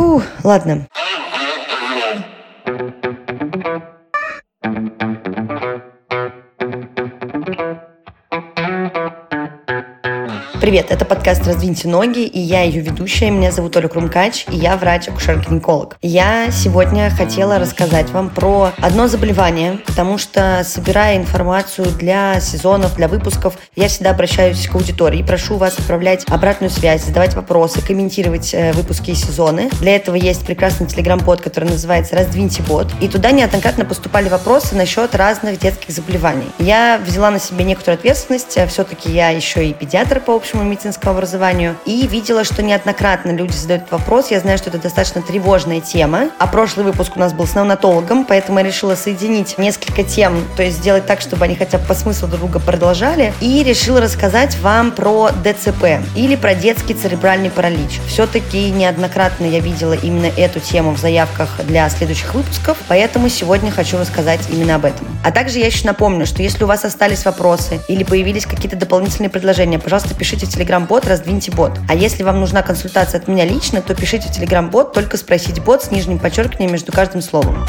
Фу, ладно. Привет, это подкаст «Раздвиньте ноги», и я ее ведущая. Меня зовут Оля Крумкач, и я врач-акушер-гинеколог. Я сегодня хотела рассказать вам про одно заболевание, потому что, собирая информацию для сезонов, для выпусков, я всегда обращаюсь к аудитории. Прошу вас отправлять обратную связь, задавать вопросы, комментировать э, выпуски и сезоны. Для этого есть прекрасный телеграм-бот, который называется «Раздвиньте бот», и туда неоднократно поступали вопросы насчет разных детских заболеваний. Я взяла на себе некоторую ответственность, все-таки я еще и педиатр по общему высшему медицинскому образованию и видела, что неоднократно люди задают вопрос. Я знаю, что это достаточно тревожная тема. А прошлый выпуск у нас был с неонатологом, поэтому я решила соединить несколько тем, то есть сделать так, чтобы они хотя бы по смыслу друг друга продолжали. И решила рассказать вам про ДЦП или про детский церебральный паралич. Все-таки неоднократно я видела именно эту тему в заявках для следующих выпусков, поэтому сегодня хочу рассказать именно об этом. А также я еще напомню, что если у вас остались вопросы или появились какие-то дополнительные предложения, пожалуйста, пишите пишите в Telegram-бот «Раздвиньте бот». А если вам нужна консультация от меня лично, то пишите в Telegram-бот «Только спросить бот» с нижним подчеркиванием между каждым словом.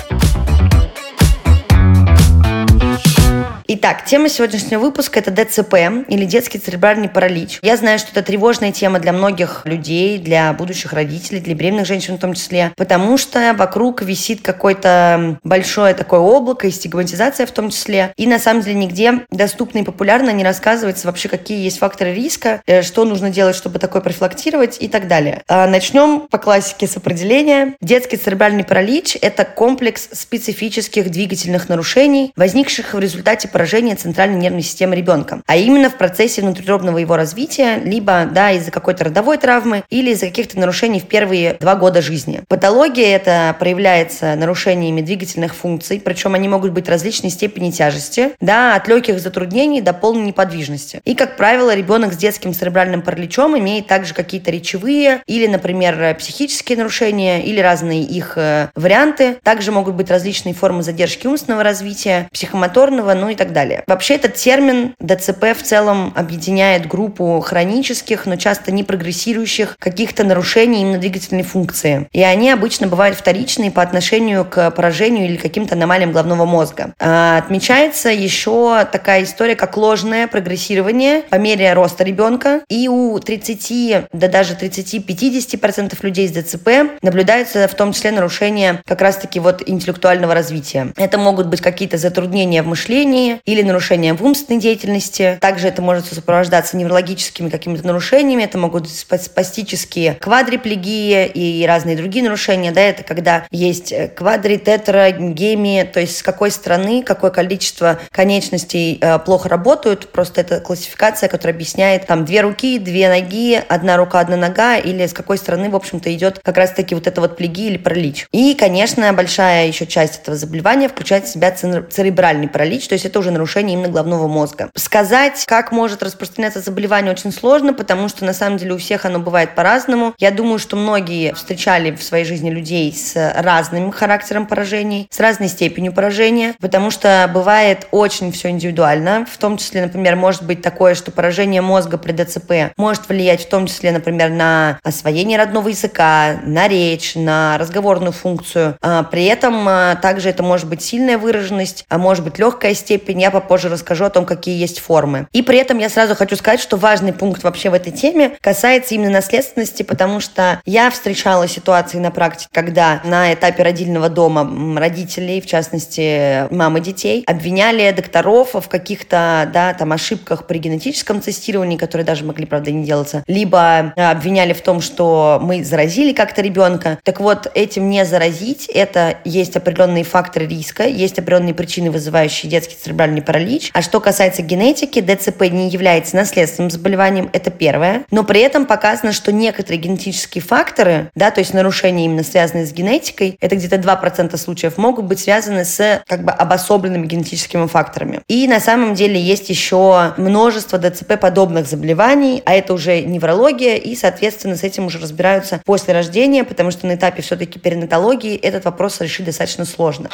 Итак, тема сегодняшнего выпуска – это ДЦП или детский церебральный паралич. Я знаю, что это тревожная тема для многих людей, для будущих родителей, для беременных женщин в том числе, потому что вокруг висит какое-то большое такое облако и стигматизация в том числе. И на самом деле нигде доступно и популярно не рассказывается вообще, какие есть факторы риска, э, что нужно делать, чтобы такое профилактировать и так далее. А начнем по классике с определения. Детский церебральный паралич – это комплекс специфических двигательных нарушений, возникших в результате паралича поражение центральной нервной системы ребенка, а именно в процессе внутриутробного его развития, либо да, из-за какой-то родовой травмы или из-за каких-то нарушений в первые два года жизни. Патология это проявляется нарушениями двигательных функций, причем они могут быть различной степени тяжести, да, от легких затруднений до полной неподвижности. И, как правило, ребенок с детским церебральным параличом имеет также какие-то речевые или, например, психические нарушения или разные их э, варианты. Также могут быть различные формы задержки умственного развития, психомоторного, ну и так далее. Вообще этот термин ДЦП в целом объединяет группу хронических, но часто не прогрессирующих каких-то нарушений именно двигательной функции. И они обычно бывают вторичные по отношению к поражению или каким-то аномалиям головного мозга. А, отмечается еще такая история, как ложное прогрессирование по мере роста ребенка. И у 30, да даже 30-50% людей с ДЦП наблюдаются в том числе нарушения как раз-таки вот интеллектуального развития. Это могут быть какие-то затруднения в мышлении, или нарушением в умственной деятельности. Также это может сопровождаться неврологическими какими-то нарушениями. Это могут быть спастические квадриплегии и разные другие нарушения. Да, это когда есть э, квадри, тетра, гемия, то есть с какой стороны, какое количество конечностей э, плохо работают. Просто это классификация, которая объясняет там две руки, две ноги, одна рука, одна нога, или с какой стороны, в общем-то, идет как раз-таки вот это вот плеги или паралич. И, конечно, большая еще часть этого заболевания включает в себя церебральный паралич, то есть это уже нарушение именно головного мозга. Сказать, как может распространяться заболевание, очень сложно, потому что на самом деле у всех оно бывает по-разному. Я думаю, что многие встречали в своей жизни людей с разным характером поражений, с разной степенью поражения, потому что бывает очень все индивидуально. В том числе, например, может быть такое, что поражение мозга при ДЦП может влиять в том числе, например, на освоение родного языка, на речь, на разговорную функцию. А при этом а, также это может быть сильная выраженность, а может быть легкая степень, я попозже расскажу о том, какие есть формы. И при этом я сразу хочу сказать, что важный пункт вообще в этой теме касается именно наследственности, потому что я встречала ситуации на практике, когда на этапе родильного дома родителей, в частности мамы детей, обвиняли докторов в каких-то, да, там ошибках при генетическом тестировании, которые даже могли, правда, не делаться, либо обвиняли в том, что мы заразили как-то ребенка. Так вот, этим не заразить, это есть определенные факторы риска, есть определенные причины, вызывающие детский церебральный церебральный паралич. А что касается генетики, ДЦП не является наследственным заболеванием, это первое. Но при этом показано, что некоторые генетические факторы, да, то есть нарушения именно связанные с генетикой, это где-то 2% случаев, могут быть связаны с как бы обособленными генетическими факторами. И на самом деле есть еще множество ДЦП подобных заболеваний, а это уже неврология, и, соответственно, с этим уже разбираются после рождения, потому что на этапе все-таки перинатологии этот вопрос решить достаточно сложно.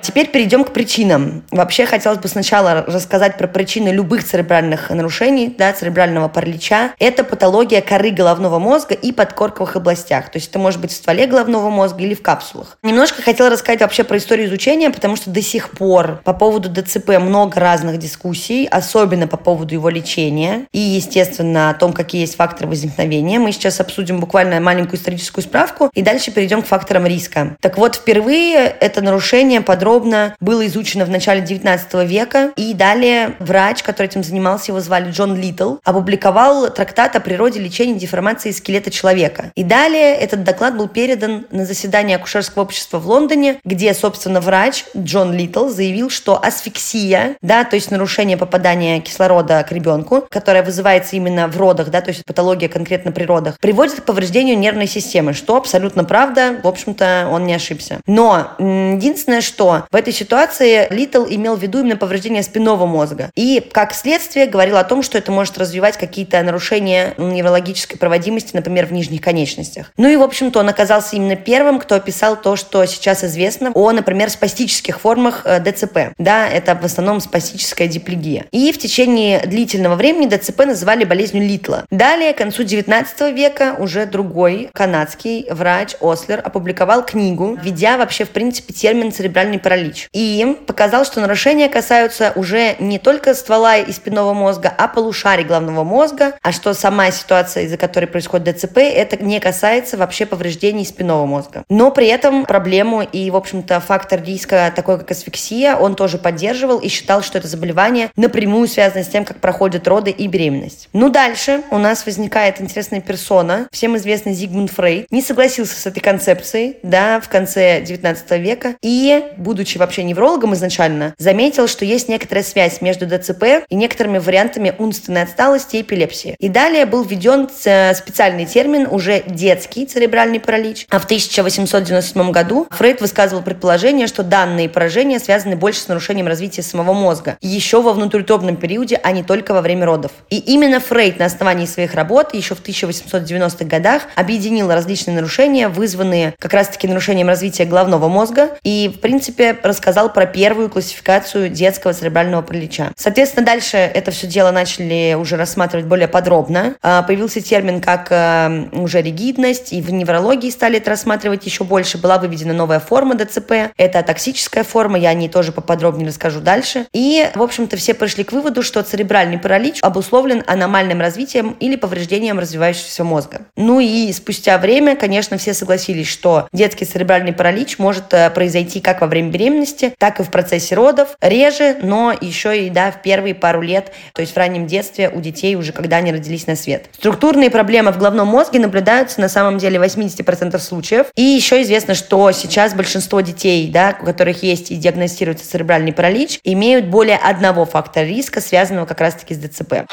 Теперь перейдем к причинам. Вообще хотелось бы сначала рассказать про причины любых церебральных нарушений, да, церебрального паралича. Это патология коры головного мозга и подкорковых областях. То есть это может быть в стволе головного мозга или в капсулах. Немножко хотела рассказать вообще про историю изучения, потому что до сих пор по поводу ДЦП много разных дискуссий, особенно по поводу его лечения и, естественно, о том, какие есть факторы возникновения. Мы сейчас обсудим буквально маленькую историческую справку и дальше перейдем к факторам риска. Так вот, впервые это нарушение подробно было изучено в начале 19 века, и далее врач, который этим занимался, его звали Джон Литл, опубликовал трактат о природе лечения деформации скелета человека. И далее этот доклад был передан на заседание акушерского общества в Лондоне, где, собственно, врач Джон Литл заявил, что асфиксия, да, то есть нарушение попадания кислорода к ребенку, которое вызывается именно в родах, да, то есть патология конкретно при родах, приводит к повреждению нервной системы, что абсолютно правда, в общем-то, он не ошибся. Но единственное, что в этой ситуации Литл имел в виду именно повреждение спинного мозга. И, как следствие, говорил о том, что это может развивать какие-то нарушения неврологической проводимости, например, в нижних конечностях. Ну и, в общем-то, он оказался именно первым, кто описал то, что сейчас известно о, например, спастических формах э, ДЦП. Да, это в основном спастическая диплегия. И в течение длительного времени ДЦП называли болезнью Литла. Далее, к концу 19 века, уже другой канадский врач Ослер опубликовал книгу, введя вообще, в принципе, термин церебральный паралич. И показал, что нарушения касаются уже не только ствола и спинного мозга, а полушарий головного мозга, а что сама ситуация, из-за которой происходит ДЦП, это не касается вообще повреждений спинного мозга. Но при этом проблему и, в общем-то, фактор риска, такой как асфиксия, он тоже поддерживал и считал, что это заболевание напрямую связано с тем, как проходят роды и беременность. Ну, дальше у нас возникает интересная персона, всем известный Зигмунд Фрейд, не согласился с этой концепцией, да, в конце 19 века, и, будучи вообще неврологом изначально, заметил, что есть некоторая связь между ДЦП и некоторыми вариантами умственной отсталости и эпилепсии. И далее был введен э, специальный термин, уже детский церебральный паралич, а в 1897 году Фрейд высказывал предположение, что данные поражения связаны больше с нарушением развития самого мозга, еще во внутриутробном периоде, а не только во время родов. И именно Фрейд на основании своих работ еще в 1890-х годах объединил различные нарушения, вызванные как раз-таки нарушением развития головного мозга, и, в принципе, рассказал про первую классификацию детского церебрального паралича. Соответственно, дальше это все дело начали уже рассматривать более подробно. А, появился термин как э, уже ригидность, и в неврологии стали это рассматривать еще больше. Была выведена новая форма ДЦП. Это токсическая форма, я о ней тоже поподробнее расскажу дальше. И, в общем-то, все пришли к выводу, что церебральный паралич обусловлен аномальным развитием или повреждением развивающегося мозга. Ну и спустя время, конечно, все согласились, что детский церебральный паралич может э, произойти как во время беременности, так и в процессе родов. Реже, но еще и да, в первые пару лет, то есть в раннем детстве у детей уже когда они родились на свет. Структурные проблемы в головном мозге наблюдаются на самом деле в 80% случаев. И еще известно, что сейчас большинство детей, да, у которых есть и диагностируется церебральный паралич, имеют более одного фактора риска, связанного как раз-таки с ДЦП.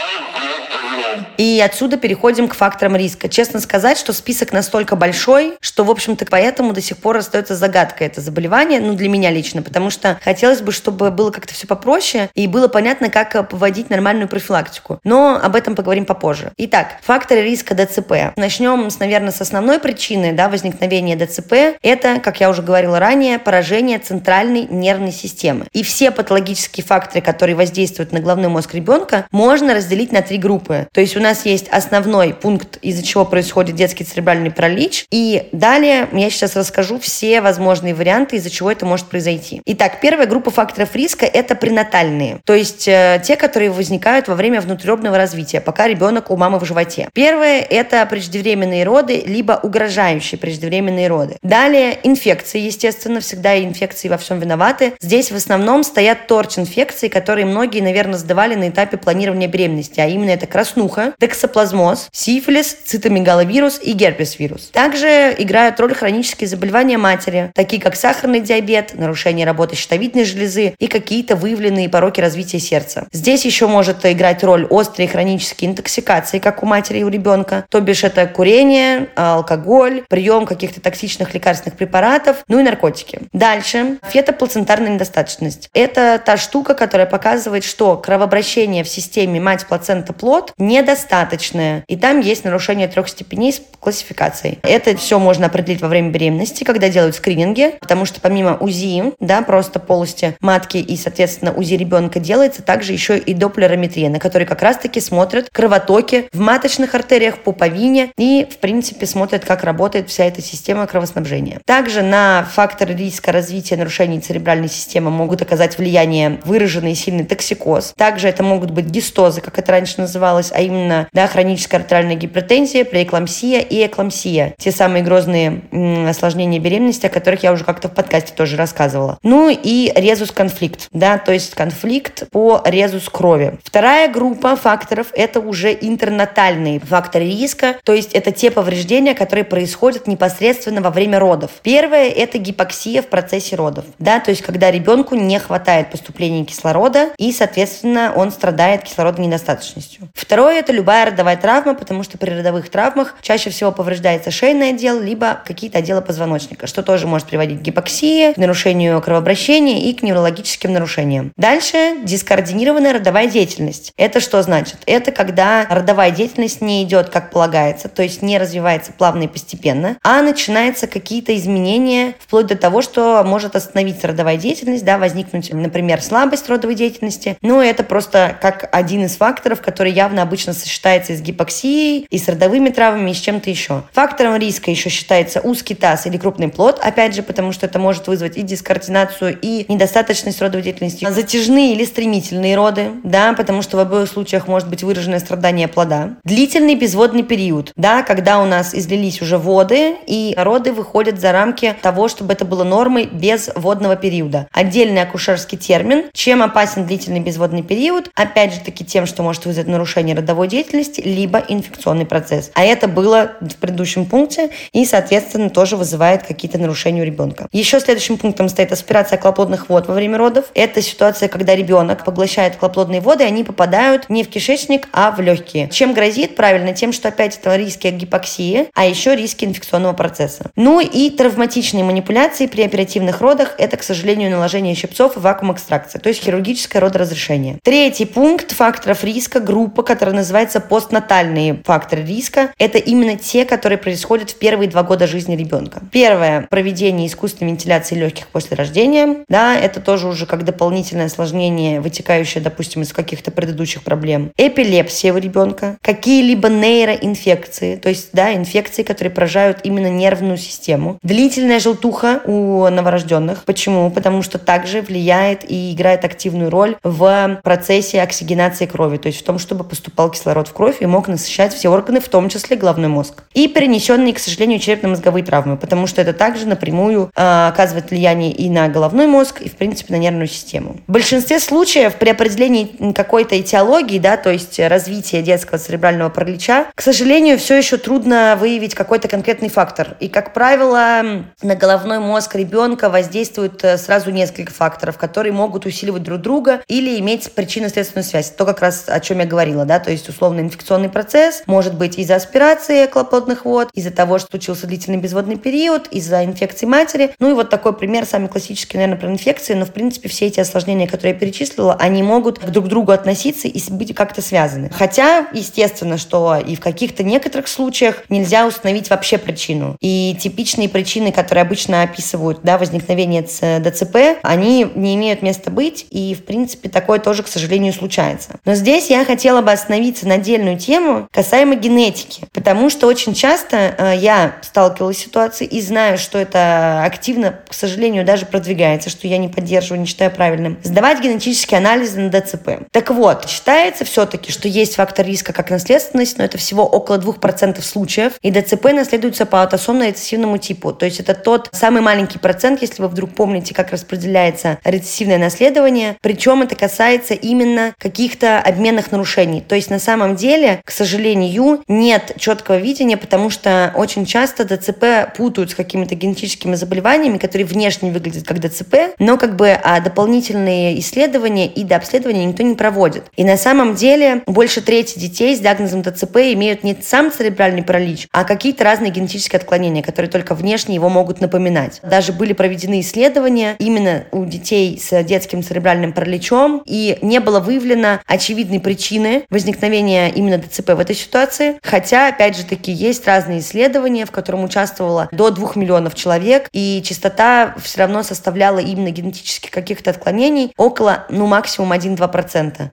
И отсюда переходим к факторам риска. Честно сказать, что список настолько большой, что, в общем-то, поэтому до сих пор остается загадкой это заболевание, ну, для меня лично, потому что хотелось бы, чтобы было как-то все попроще и было понятно, как поводить нормальную профилактику. Но об этом поговорим попозже. Итак, факторы риска ДЦП. Начнем, с, наверное, с основной причины да, возникновения ДЦП. Это, как я уже говорила ранее, поражение центральной нервной системы. И все патологические факторы, которые воздействуют на головной мозг ребенка, можно разделить на три группы. То есть у нас есть основной пункт, из-за чего происходит детский церебральный паралич. И далее я сейчас расскажу все возможные варианты, из-за чего это может произойти. Итак, первая группа факторов риска – это пренатальные. То есть э, те, которые возникают во время внутреннего развития, пока ребенок у мамы в животе. Первое – это преждевременные роды, либо угрожающие преждевременные роды. Далее инфекции, естественно, всегда инфекции во всем виноваты. Здесь в основном стоят торч-инфекции, которые многие, наверное, сдавали на этапе планирования беременности, а именно это краснуха, токсоплазмоз, сифилис, цитомегаловирус и герпес-вирус. Также играют роль хронические заболевания матери, такие как сахарный диабет, нарушение работы щитовидной железы и какие-то выявленные пороки развития сердца. Здесь еще может играть роль острые хронические интоксикации, как у матери и у ребенка, то бишь это курение, алкоголь, прием каких-то токсичных лекарственных препаратов, ну и наркотики. Дальше. Фетоплацентарная недостаточность. Это та штука, которая показывает, что кровообращение в системе мать-плацента-плод не недостаточное. И там есть нарушение трех степеней с классификацией. Это все можно определить во время беременности, когда делают скрининги, потому что помимо УЗИ, да, просто полости матки и, соответственно, УЗИ ребенка делается также еще и доплерометрия, на которой как раз-таки смотрят кровотоки в маточных артериях, пуповине и, в принципе, смотрят, как работает вся эта система кровоснабжения. Также на факторы риска развития нарушений церебральной системы могут оказать влияние выраженный сильный токсикоз. Также это могут быть гистозы, как это раньше называлось, а именно да, хроническая артериальная гипертензия, преэклампсия и эклампсия. Те самые грозные м, осложнения беременности, о которых я уже как-то в подкасте тоже рассказывала. Ну и резус-конфликт, да, то есть конфликт по резус крови. Вторая группа факторов – это уже интернатальные факторы риска, то есть это те повреждения, которые происходят непосредственно во время родов. Первое – это гипоксия в процессе родов, да, то есть когда ребенку не хватает поступления кислорода и, соответственно, он страдает кислородной недостаточностью. Второе – это любая родовая травма, потому что при родовых травмах чаще всего повреждается шейный отдел, либо какие-то отделы позвоночника, что тоже может приводить к гипоксии, к нарушению кровообращения и к неврологическим нарушениям. Дальше – дискоординированная родовая деятельность. Это что значит? Это когда родовая деятельность не идет как полагается, то есть не развивается плавно и постепенно, а начинаются какие-то изменения, вплоть до того, что может остановиться родовая деятельность, да, возникнуть, например, слабость родовой деятельности. Но это просто как один из факторов, который явно обычно сочетается и с гипоксией, и с родовыми травмами, и с чем-то еще. Фактором риска еще считается узкий таз или крупный плод, опять же, потому что это может вызвать и дискоординацию, и недостаточность родовой деятельности. Затяжные или стремительные роды, да, потому что в обоих случаях может быть выраженное страдание плода. Длительный безводный период, да, когда у нас излились уже воды, и роды выходят за рамки того, чтобы это было нормой без водного периода. Отдельный акушерский термин. Чем опасен длительный безводный период? Опять же таки тем, что может вызвать нарушение родовой деятельности, либо инфекционный процесс. А это было в предыдущем пункте и, соответственно, тоже вызывает какие-то нарушения у ребенка. Еще следующим пунктом стоит аспирация околоплодных вод во время родов. Это ситуация, когда ребенок поглощает околоплодные воды, и они попадают не в кишечник, а в легкие. Чем грозит? Правильно, тем, что опять это риски гипоксии, а еще риски инфекционного процесса. Ну и травматичные манипуляции при оперативных родах – это, к сожалению, наложение щипцов и вакуум-экстракция, то есть хирургическое родоразрешение. Третий пункт факторов риска – группа, которая называется постнатальные факторы риска. Это именно те, которые происходят в первые два года жизни ребенка. Первое – проведение искусственной вентиляции легких после рождения. Да, это тоже уже как дополнительное осложнение, вытекающее, допустим, из каких-то предыдущих проблем. Эпилепсия у ребенка. Какие-либо нейроинфекции, то есть, да, инфекции, которые поражают именно нервную систему. Длительная желтуха у новорожденных. Почему? Потому что также влияет и играет активную роль в процессе оксигенации крови, то есть в том, чтобы поступал кислород в кровь и мог насыщать все органы, в том числе головной мозг. И перенесенные, к сожалению, черепно-мозговые травмы, потому что это также напрямую э, оказывает влияние и на головной мозг, и, в принципе, на нервную систему. В большинстве случаев при определении какой-то этиологии, да, то есть развития детского церебрального паралича, к сожалению, все еще трудно выявить какой-то конкретный фактор. И, как правило, на головной мозг ребенка воздействуют э, сразу несколько факторов, которые могут усиливать друг друга или иметь причинно-следственную связь. То, как раз о чем я говорила, да, то есть условно инфекционный процесс может быть из-за аспирации околоплодных вод, из-за того, что случился длительный безводный период, из-за инфекции матери. Ну и вот такой пример, самый классический, наверное, про инфекции, но в принципе все эти осложнения, которые я перечислила, они могут друг к другу относиться и быть как-то связаны. Хотя, естественно, что и в каких-то некоторых случаях нельзя установить вообще причину. И типичные причины, которые обычно описывают да, возникновение ДЦП, они не имеют места быть, и, в принципе, такое тоже, к сожалению, случается. Но здесь я хотела бы остановиться на отдельную тему касаемо генетики, потому что очень часто э, я сталкивалась с ситуацией и знаю, что это активно, к сожалению, даже продвигается, что я не поддерживаю, не считаю правильным. Сдавать генетические анализы на ДЦП. Так вот, считается все-таки, что есть фактор риска как наследственность, но это всего около 2% случаев, и ДЦП наследуется по аутосомно-рецессивному типу. То есть это тот самый маленький процент, если вы вдруг помните, как распределяется рецессивное наследование, причем это касается именно каких-то обменных нарушений. То есть на самом деле, к сожалению, нет четкого видения, потому что очень часто ДЦП путают с какими-то генетическими заболеваниями, которые внешне выглядят как ДЦП, но как бы а дополнительные исследования и дообследования никто не проводит. И на самом деле больше трети детей с диагнозом ДЦП имеют не сам церебральный паралич, а какие-то разные генетические отклонения, которые только внешне его могут напоминать. Даже были проведены исследования именно у детей с детским церебральным параличом, и не было выявлено очевидной причины возникновения возникновения именно ДЦП в этой ситуации. Хотя, опять же таки, есть разные исследования, в котором участвовало до 2 миллионов человек, и частота все равно составляла именно генетически каких-то отклонений около, ну, максимум 1-2%.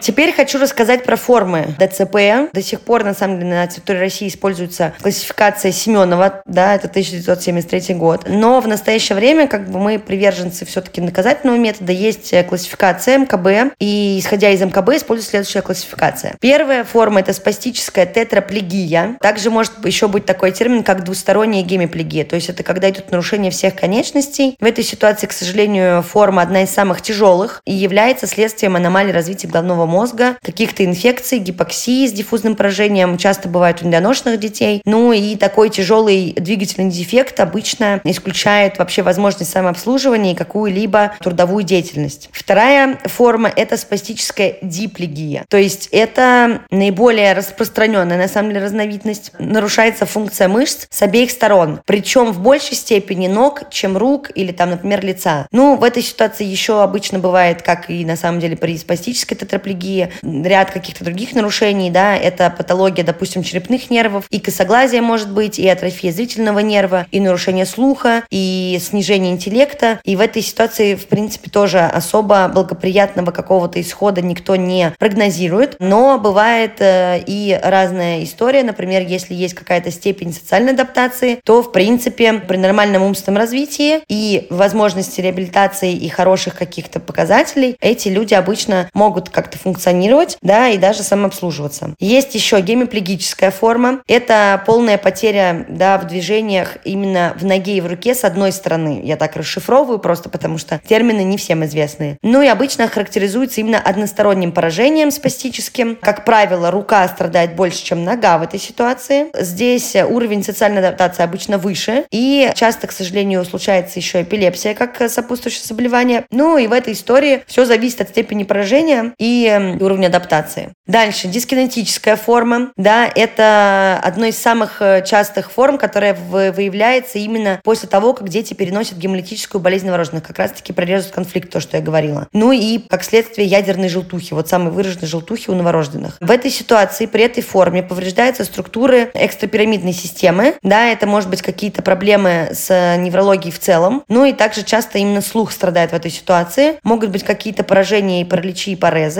Теперь хочу рассказать про формы ДЦП. До сих пор, на самом деле, на территории России используется классификация Семенова, да, это 1973 год. Но в настоящее время, как бы мы приверженцы все-таки наказательного метода, есть классификация МКБ, и исходя из МКБ используется следующая классификация. Первая форма – это спастическая тетраплегия. Также может еще быть такой термин, как двусторонняя гемиплегия, то есть это когда идет нарушение всех конечностей. В этой ситуации, к сожалению, форма одна из самых тяжелых и является следствием аномалии развития головного мозга, каких-то инфекций, гипоксии с диффузным поражением, часто бывает у недоношенных детей. Ну и такой тяжелый двигательный дефект обычно исключает вообще возможность самообслуживания и какую-либо трудовую деятельность. Вторая форма – это спастическая диплегия. То есть это наиболее распространенная, на самом деле, разновидность. Нарушается функция мышц с обеих сторон. Причем в большей степени ног, чем рук или там, например, лица. Ну, в этой ситуации еще обычно бывает, как и на самом деле при спастической тетрапlegии, тетрапlegии, ряд каких-то других нарушений, да, это патология, допустим, черепных нервов, и косоглазие может быть, и атрофия зрительного нерва, и нарушение слуха, и снижение интеллекта, и в этой ситуации, в принципе, тоже особо благоприятного какого-то исхода никто не прогнозирует, но бывает э, и разная история, например, если есть какая-то степень социальной адаптации, то, в принципе, при нормальном умственном развитии и возможности реабилитации и хороших каких-то показателей, эти люди обычно могут как-то функционировать, да, и даже самообслуживаться. Есть еще гемиплегическая форма. Это полная потеря, да, в движениях именно в ноге и в руке с одной стороны. Я так расшифровываю просто потому, что термины не всем известны. Ну и обычно характеризуется именно односторонним поражением спастическим. Как правило, рука страдает больше, чем нога в этой ситуации. Здесь уровень социальной адаптации обычно выше. И часто, к сожалению, случается еще эпилепсия как сопутствующее заболевание. Ну и в этой истории все зависит от степени поражения и уровня адаптации. Дальше, дискинетическая форма, да, это одно из самых э, частых форм, которая выявляется именно после того, как дети переносят гемолитическую болезнь новорожденных, как раз-таки прорежут конфликт, то, что я говорила. Ну и, как следствие, ядерной желтухи, вот самой выраженной желтухи у новорожденных. В этой ситуации, при этой форме повреждаются структуры экстрапирамидной системы, да, это может быть какие-то проблемы с неврологией в целом, ну и также часто именно слух страдает в этой ситуации, могут быть какие-то поражения и параличи и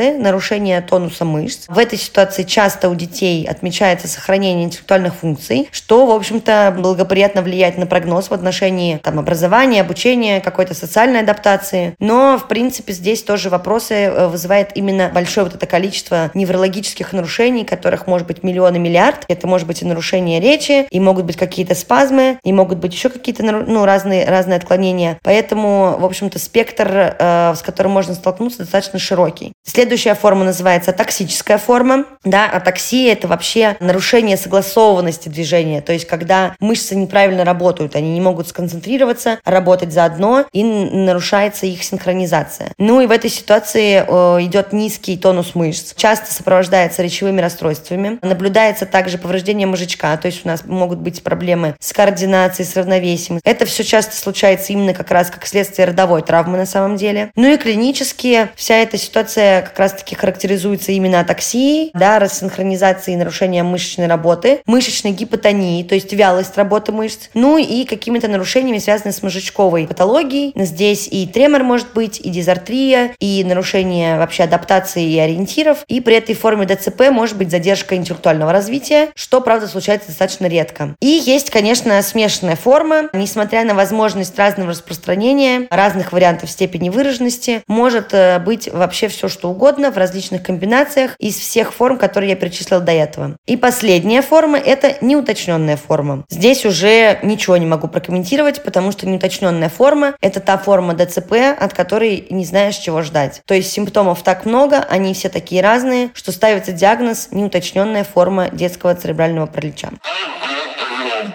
парезы, нарушение тонуса мышц. В этой ситуации часто у детей отмечается сохранение интеллектуальных функций, что, в общем-то, благоприятно влияет на прогноз в отношении там, образования, обучения, какой-то социальной адаптации. Но, в принципе, здесь тоже вопросы э, вызывает именно большое вот это количество неврологических нарушений, которых может быть миллион и миллиард. Это может быть и нарушение речи, и могут быть какие-то спазмы, и могут быть еще какие-то ну, разные, разные отклонения. Поэтому, в общем-то, спектр, э, с которым можно столкнуться, достаточно широкий. Следующая форма называется токсическая форма. Да, атаксия – это вообще нарушение согласованности движения, то есть когда мышцы неправильно работают, они не могут сконцентрироваться, работать заодно, и нарушается их синхронизация. Ну и в этой ситуации э, идет низкий тонус мышц, часто сопровождается речевыми расстройствами. Наблюдается также повреждение мозжечка, то есть у нас могут быть проблемы с координацией, с равновесием. Это все часто случается именно как раз как следствие родовой травмы на самом деле. Ну и клинически вся эта ситуация как раз-таки характеризуется именно атаксией, да, рассинхронизацией и нарушением мышечной работы, мышечной гипотонией, то есть вялость работы мышц, ну и какими-то нарушениями, связанными с мозжечковой патологией. Здесь и тремор может быть, и дизартрия, и нарушение вообще адаптации и ориентиров, и при этой форме ДЦП может быть задержка интеллектуального развития, что, правда, случается достаточно редко. И есть, конечно, смешанная форма, несмотря на возможность разного распространения, разных вариантов степени выраженности, может э, быть вообще все, что угодно в различных комбинациях из всех форм, которые я перечислила до этого. И последняя форма – это неуточненная форма. Здесь уже ничего не могу прокомментировать, потому что неуточненная форма – это та форма ДЦП, от которой не знаешь, чего ждать. То есть симптомов так много, они все такие разные, что ставится диагноз неуточненная форма детского церебрального паралича.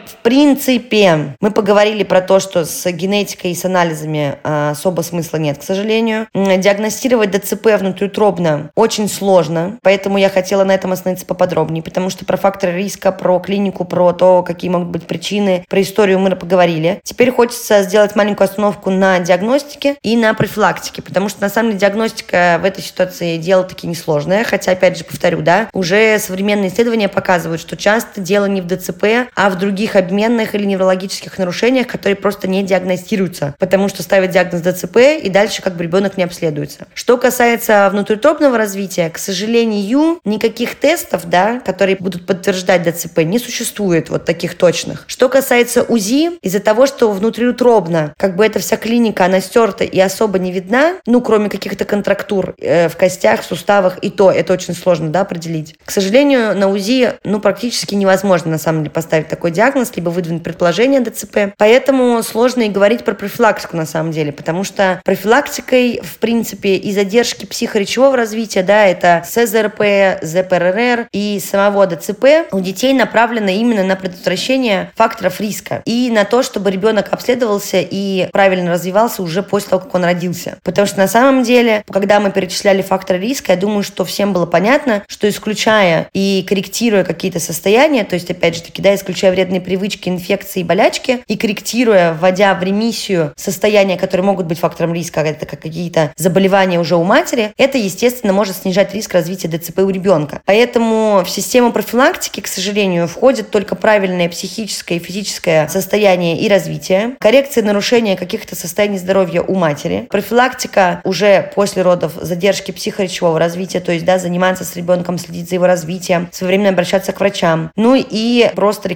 В принципе, мы поговорили про то, что с генетикой и с анализами а, особо смысла нет, к сожалению. Диагностировать ДЦП внутриутробно очень сложно, поэтому я хотела на этом остановиться поподробнее, потому что про факторы риска, про клинику, про то, какие могут быть причины, про историю мы поговорили. Теперь хочется сделать маленькую остановку на диагностике и на профилактике, потому что на самом деле диагностика в этой ситуации дело таки несложное, хотя, опять же, повторю, да, уже современные исследования показывают, что часто дело не в ДЦП, а в других обменных или неврологических нарушениях, которые просто не диагностируются, потому что ставят диагноз ДЦП и дальше как бы ребенок не обследуется. Что касается внутритропного развития, к сожалению, никаких тестов, да, которые будут подтверждать ДЦП, не существует вот таких точных. Что касается УЗИ, из-за того, что внутриутробно, как бы эта вся клиника, она стерта и особо не видна, ну, кроме каких-то контрактур э, в костях, в суставах, и то это очень сложно, да, определить. К сожалению, на УЗИ, ну, практически невозможно, на самом деле, поставить такой диагноз, либо выдвинуть предположение ДЦП. Поэтому сложно и говорить про профилактику, на самом деле, потому что профилактикой, в принципе, и задержки психоречевого развития, да, это СЗРП, ЗПРР и самого ДЦП у детей направлено именно на предотвращение факторов риска и на то, чтобы ребенок обследовался и правильно развивался уже после того, как он родился. Потому что на самом деле, когда мы перечисляли факторы риска, я думаю, что всем было понятно, что исключая и корректируя какие-то состояния, то есть, опять же таки, да, исключая вредные привычки, инфекции и болячки, и корректируя, вводя в ремиссию состояния, которые могут быть фактором риска, это как какие-то заболевания уже у матери, это, естественно, может снижать риск развития ДЦП у ребенка. Поэтому в систему профилактики, к сожалению, входит только правильное психическое и физическое состояние и развитие, коррекция нарушения каких-то состояний здоровья у матери, профилактика уже после родов задержки психоречевого развития, то есть да, заниматься с ребенком, следить за его развитием, своевременно обращаться к врачам. Ну и просто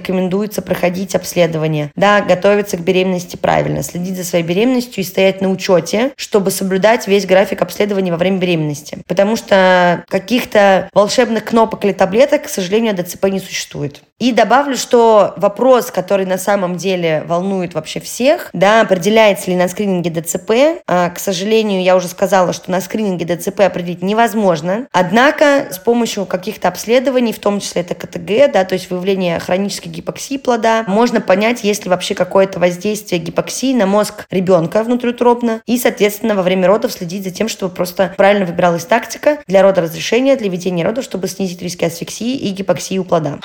рекомендуется проходить обследование, да, готовиться к беременности правильно, следить за своей беременностью и стоять на учете, чтобы соблюдать весь график обследования во время беременности. Потому что каких-то волшебных кнопок или таблеток, к сожалению, ДЦП не существует. И добавлю, что вопрос, который на самом деле волнует вообще всех, да, определяется ли на скрининге ДЦП. А, к сожалению, я уже сказала, что на скрининге ДЦП определить невозможно. Однако с помощью каких-то обследований, в том числе это КТГ, да, то есть выявление хронической гипоксии плода, можно понять, есть ли вообще какое-то воздействие гипоксии на мозг ребенка внутриутробно и, соответственно, во время родов следить за тем, чтобы просто правильно выбиралась тактика для рода разрешения, для ведения родов, чтобы снизить риски асфиксии и гипоксии у плода.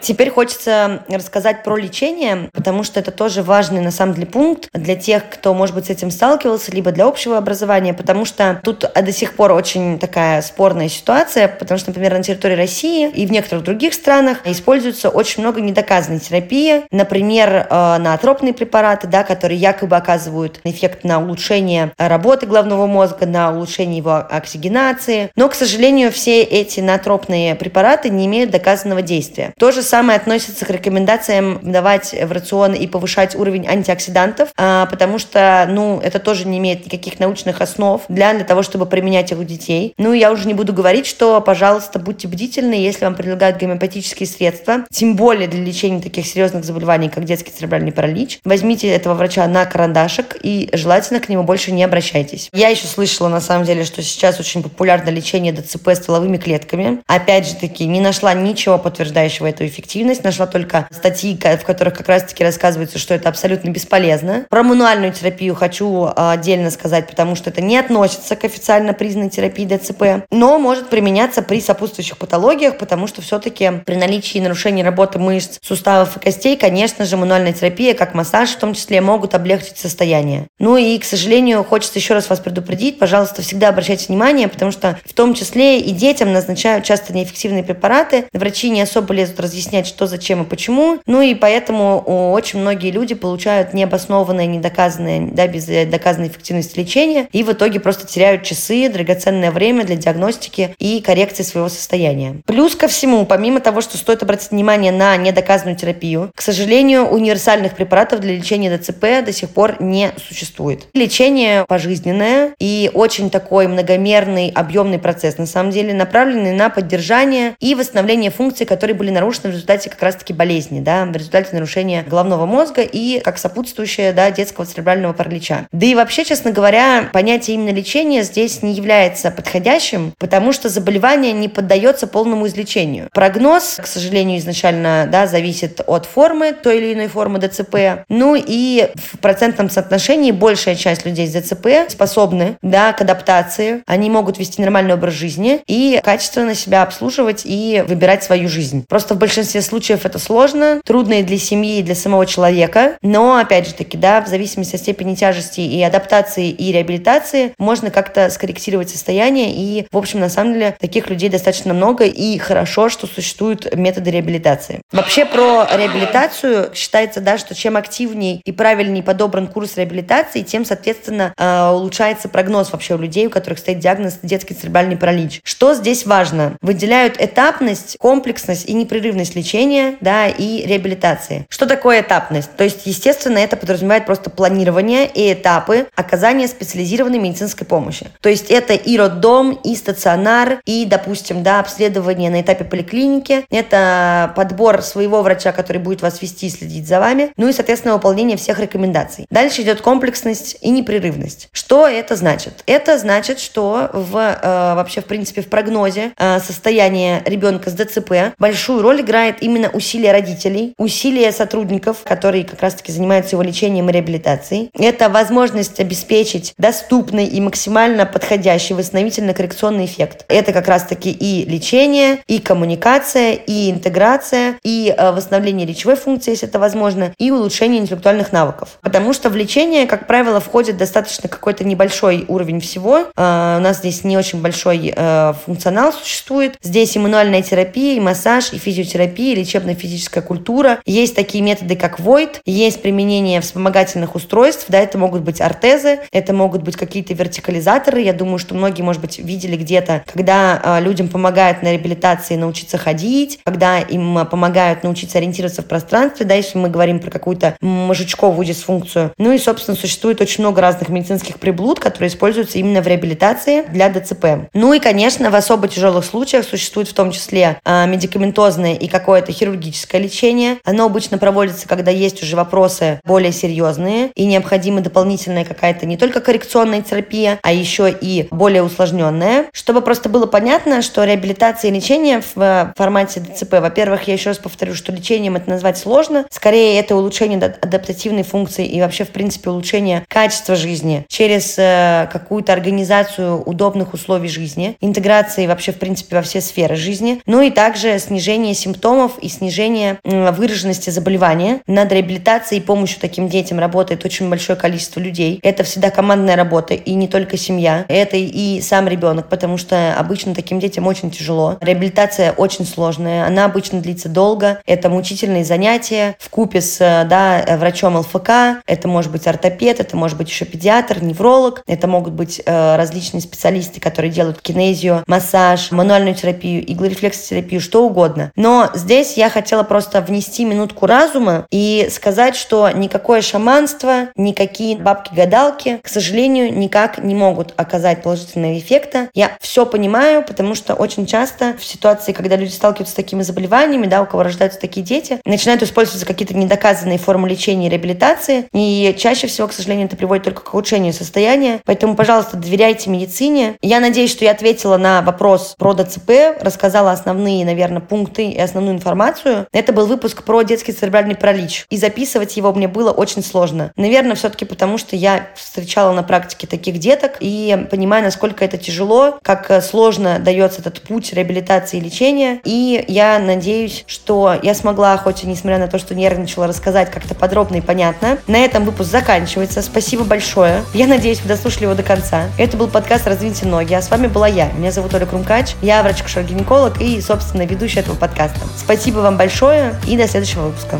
Теперь хочется рассказать про лечение, потому что это тоже важный на самом деле пункт для тех, кто, может быть, с этим сталкивался, либо для общего образования, потому что тут до сих пор очень такая спорная ситуация, потому что, например, на территории России и в некоторых других странах используется очень много недоказанной терапии, например, э, наотропные препараты, да, которые якобы оказывают эффект на улучшение работы головного мозга, на улучшение его оксигенации, но, к сожалению, все эти наотропные препараты не имеют доказанного действия. То же самое относится к рекомендациям давать в рацион и повышать уровень антиоксидантов, а, потому что, ну, это тоже не имеет никаких научных основ для, для того, чтобы применять их у детей. Ну, я уже не буду говорить, что, пожалуйста, будьте бдительны, если вам предлагают гомеопатические средства, тем более для лечения таких серьезных заболеваний, как детский церебральный паралич. Возьмите этого врача на карандашик и желательно к нему больше не обращайтесь. Я еще слышала, на самом деле, что сейчас очень популярно лечение ДЦП стволовыми клетками. Опять же таки, не нашла ничего подтверждающего эту эффективность, нашла только статьи, в которых как раз-таки рассказывается, что это абсолютно бесполезно. Про мануальную терапию хочу а, отдельно сказать, потому что это не относится к официально признанной терапии ДЦП, но может применяться при сопутствующих патологиях, потому что все-таки при наличии нарушений работы мышц, суставов и костей, конечно же, мануальная терапия, как массаж в том числе, могут облегчить состояние. Ну и, к сожалению, хочется еще раз вас предупредить, пожалуйста, всегда обращайте внимание, потому что в том числе и детям назначают часто неэффективные препараты, врачи не особо лезут разъяснять, что, зачем и почему. Ну и поэтому очень многие люди получают необоснованное, недоказанное, да, без доказанной эффективности лечения и в итоге просто теряют часы, драгоценное время для диагностики и коррекции своего состояния. Плюс ко всему, помимо того, что стоит обратить внимание на недоказанную терапию, к сожалению, универсальных препаратов для лечения ДЦП до сих пор не существует. Лечение пожизненное и очень такой многомерный, объемный процесс, на самом деле, направленный на поддержание и восстановление функций, которые были нарушены нарушена в результате как раз-таки болезни, да, в результате нарушения головного мозга и как сопутствующее, да, детского церебрального паралича. Да и вообще, честно говоря, понятие именно лечения здесь не является подходящим, потому что заболевание не поддается полному излечению. Прогноз, к сожалению, изначально, да, зависит от формы той или иной формы ДЦП. Ну и в процентном соотношении большая часть людей с ДЦП способны, да, к адаптации. Они могут вести нормальный образ жизни и качественно себя обслуживать и выбирать свою жизнь. Просто в большинстве случаев это сложно, трудно и для семьи, и для самого человека, но, опять же таки, да, в зависимости от степени тяжести и адаптации, и реабилитации, можно как-то скорректировать состояние, и, в общем, на самом деле, таких людей достаточно много, и хорошо, что существуют методы реабилитации. Вообще, про реабилитацию считается, да, что чем активнее и правильнее подобран курс реабилитации, тем, соответственно, э, улучшается прогноз вообще у людей, у которых стоит диагноз детский церебральный паралич. Что здесь важно? Выделяют этапность, комплексность и непрерывность лечения, да, и реабилитации. Что такое этапность? То есть, естественно, это подразумевает просто планирование и этапы оказания специализированной медицинской помощи. То есть, это и роддом, и стационар, и, допустим, да, обследование на этапе поликлиники, это подбор своего врача, который будет вас вести и следить за вами, ну и, соответственно, выполнение всех рекомендаций. Дальше идет комплексность и непрерывность. Что это значит? Это значит, что в, э, вообще, в принципе, в прогнозе э, состояния ребенка с ДЦП большую роль играет именно усилия родителей, усилия сотрудников, которые как раз-таки занимаются его лечением и реабилитацией. Это возможность обеспечить доступный и максимально подходящий восстановительно-коррекционный эффект. Это как раз-таки и лечение, и коммуникация, и интеграция, и э, восстановление речевой функции, если это возможно, и улучшение интеллектуальных навыков. Потому что в лечение, как правило, входит достаточно какой-то небольшой уровень всего. Э, у нас здесь не очень большой э, функционал существует. Здесь и мануальная терапия, и массаж, и физиотерапия, и лечебно-физическая культура. Есть такие методы, как ВОЙД, есть применение вспомогательных устройств, да, это могут быть ортезы, это могут быть какие-то вертикализаторы. Я думаю, что многие, может быть, видели где-то, когда э, людям помогают на реабилитации научиться ходить, когда им помогают научиться ориентироваться в пространстве, да, если мы говорим про какую-то мозжечковую дисфункцию. Ну и, собственно, существует очень много разных медицинских приблуд, которые используются именно в реабилитации для ДЦП. Ну и, конечно, в особо тяжелых случаях существует в том числе э, медикаментозное и какое-то хирургическое лечение. Оно обычно проводится, когда есть уже вопросы более серьезные и необходима дополнительная какая-то не только коррекционная терапия, а еще и более усложненная. Чтобы просто было понятно, что реабилитация и лечение в формате ДЦП, во-первых, я еще раз повторю, что лечением это назвать сложно. Скорее, это улучшение адаптативной функции и вообще, в принципе, улучшение качества жизни через э, какую-то организацию удобных условий жизни, интеграции вообще, в принципе, во все сферы жизни. Ну и также снижение симптомов и снижение э, выраженности заболевания. Над реабилитацией и помощью таким детям работает очень большое количество людей. Это всегда командная работа и не только семья. Это и сам ребенок, потому что обычно таким детям очень тяжело. Реабилитация очень сложная, она обычно длится долго. Это мучительные занятия в купе с да, врачом ЛФК. Это может быть ортопед, это может быть еще педиатр, невролог. Это могут быть э, различные специалисты, которые делают кинезию, массаж, мануальную терапию, иглорефлексотерапию, что угодно. Но здесь я хотела просто внести минутку разума и сказать, что никакое шаманство, никакие бабки-гадалки, к сожалению, никак не могут оказать положительного эффекта. Я все понимаю, потому что очень часто в ситуации, когда люди сталкиваются с такими заболеваниями, да, у кого рождаются такие дети, начинают использоваться какие-то недоказанные формы лечения и реабилитации, и чаще всего, к сожалению, это приводит только к ухудшению состояния. Поэтому, пожалуйста, доверяйте медицине. Я надеюсь, что я ответила на вопрос про ДЦП, рассказала основные, наверное, пункты и основную информацию. Это был выпуск про детский церебральный паралич. И записывать его мне было очень сложно. Наверное, все-таки потому, что я встречала на практике таких деток и понимаю, насколько это тяжело, как сложно дается этот путь реабилитации и лечения. И я надеюсь, что я смогла, хоть и несмотря на то, что нервничала, рассказать как-то подробно и понятно. На этом выпуск заканчивается. Спасибо большое. Я надеюсь, вы дослушали его до конца. Это был подкаст «Развитие ноги», а с вами была я. Меня зовут Оля Крумкач. Я врач-акушер-гинеколог и, собственно, ведущая этого подкаста. Спасибо вам большое и до следующего выпуска.